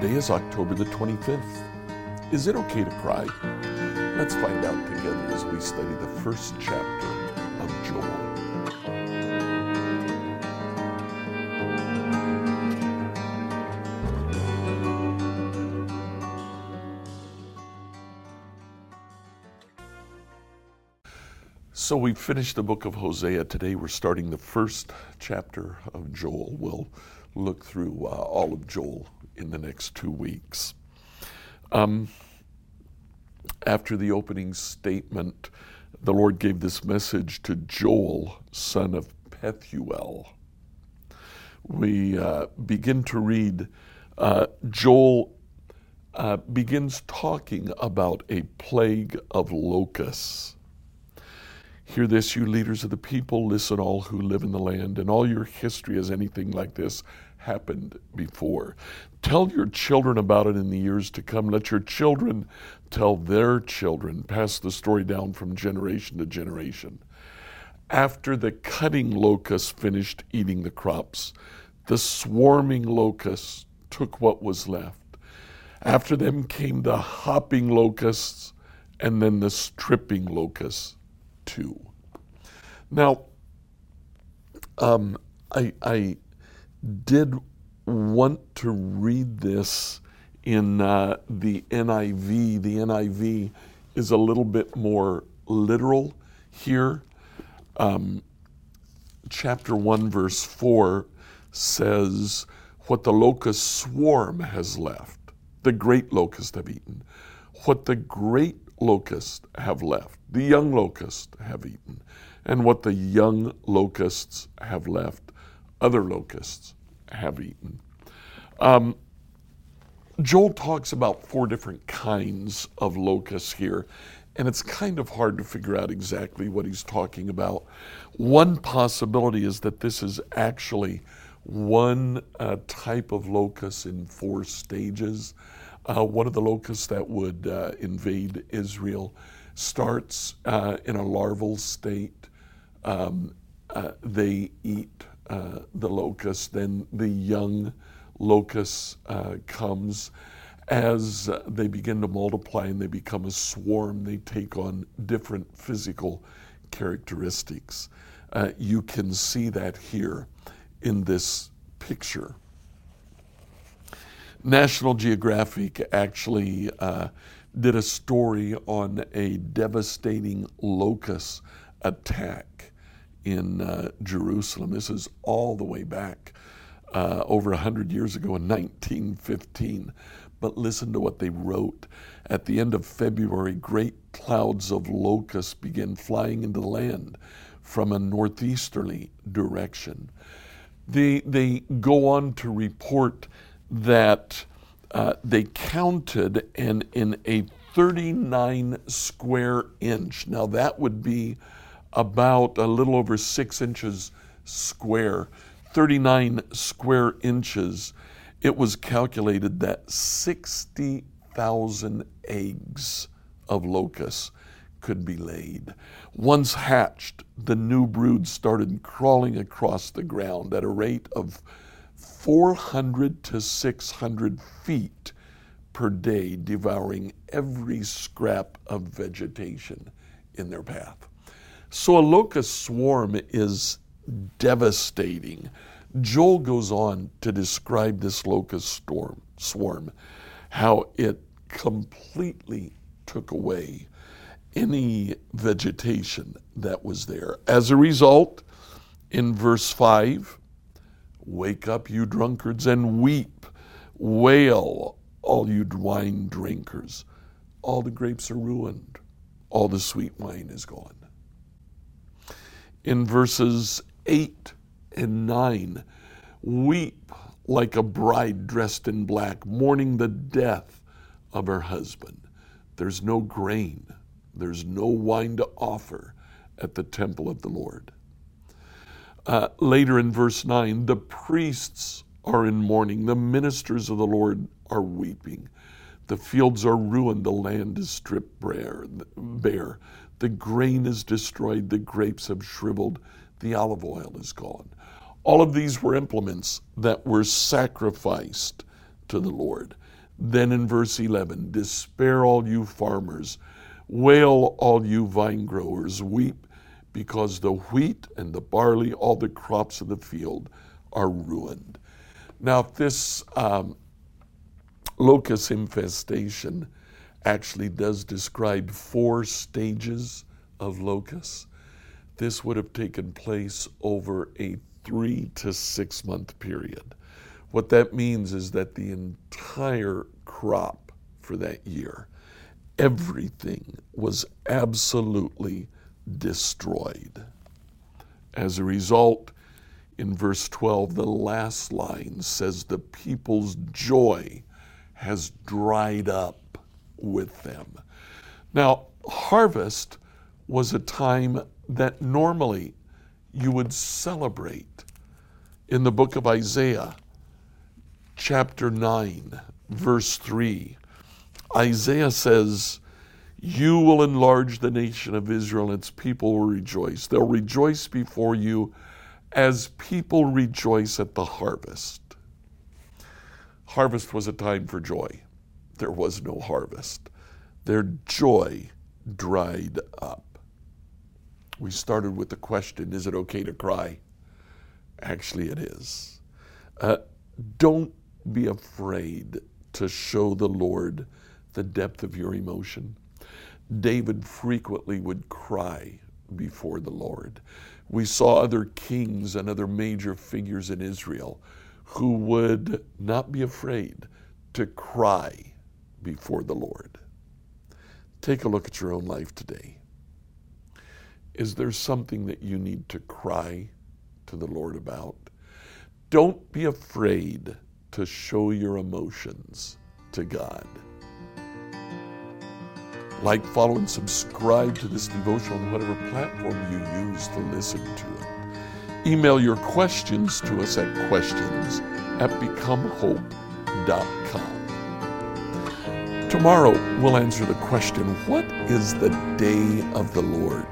Today is October the 25th. Is it okay to cry? Let's find out together as we study the first chapter of Joel. So we've finished the book of Hosea. Today we're starting the first chapter of Joel. We'll look through uh, all of Joel in the next two weeks. Um, after the opening statement, the Lord gave this message to Joel, son of Pethuel. We uh, begin to read, uh, Joel uh, begins talking about a plague of locusts. Hear this, you leaders of the people, listen, all who live in the land, and all your history is anything like this happened before. Tell your children about it in the years to come. Let your children tell their children, pass the story down from generation to generation. After the cutting locusts finished eating the crops, the swarming locusts took what was left. After them came the hopping locusts and then the stripping locusts too. Now, um, I, I did want to read this in uh, the NIV. The NIV is a little bit more literal here. Um, chapter 1, verse 4 says, What the locust swarm has left, the great locust have eaten. What the great locusts have left, the young locusts have eaten. And what the young locusts have left, other locusts have eaten. Um, Joel talks about four different kinds of locusts here, and it's kind of hard to figure out exactly what he's talking about. One possibility is that this is actually one uh, type of locust in four stages. Uh, one of the locusts that would uh, invade Israel starts uh, in a larval state. Um, uh, they eat uh, the locust, then the young locust uh, comes. As they begin to multiply and they become a swarm, they take on different physical characteristics. Uh, you can see that here in this picture. National Geographic actually uh, did a story on a devastating locust attack in uh, Jerusalem. This is all the way back uh, over 100 years ago in 1915. But listen to what they wrote. At the end of February, great clouds of locusts began flying into the land from a northeasterly direction. They, they go on to report that uh, they counted and in a 39 square inch, now that would be about a little over six inches square, 39 square inches, it was calculated that 60,000 eggs of locusts could be laid. Once hatched, the new brood started crawling across the ground at a rate of 400 to 600 feet per day, devouring every scrap of vegetation in their path. So a locust swarm is devastating. Joel goes on to describe this locust storm, swarm, how it completely took away any vegetation that was there. As a result, in verse 5, wake up, you drunkards, and weep, wail, all you wine drinkers. All the grapes are ruined, all the sweet wine is gone. In verses 8 and 9, weep like a bride dressed in black, mourning the death of her husband. There's no grain, there's no wine to offer at the temple of the Lord. Uh, later in verse 9, the priests are in mourning, the ministers of the Lord are weeping. The fields are ruined, the land is stripped bare. The grain is destroyed, the grapes have shriveled, the olive oil is gone. All of these were implements that were sacrificed to the Lord. Then in verse 11, despair all you farmers, wail all you vine growers, weep because the wheat and the barley, all the crops of the field, are ruined. Now, this um, locust infestation actually does describe four stages of locusts. This would have taken place over a three to six month period. What that means is that the entire crop for that year, everything was absolutely destroyed. As a result, in verse 12, the last line says, The people's joy has dried up with them. Now, harvest was a time that normally you would celebrate. In the book of Isaiah, chapter 9, verse 3, Isaiah says, You will enlarge the nation of Israel, and its people will rejoice. They'll rejoice before you as people rejoice at the harvest. Harvest was a time for joy. There was no harvest. Their joy dried up. We started with the question Is it okay to cry? Actually, it is. Uh, don't be afraid to show the Lord the depth of your emotion. David frequently would cry before the Lord. We saw other kings and other major figures in Israel who would not be afraid to cry before the Lord. Take a look at your own life today. Is there something that you need to cry to the Lord about? Don't be afraid to show your emotions to God. Like, follow, and subscribe to this devotional on whatever platform you use to listen to it. Email your questions to us at questions at becomehope.com. Tomorrow, we'll answer the question What is the day of the Lord?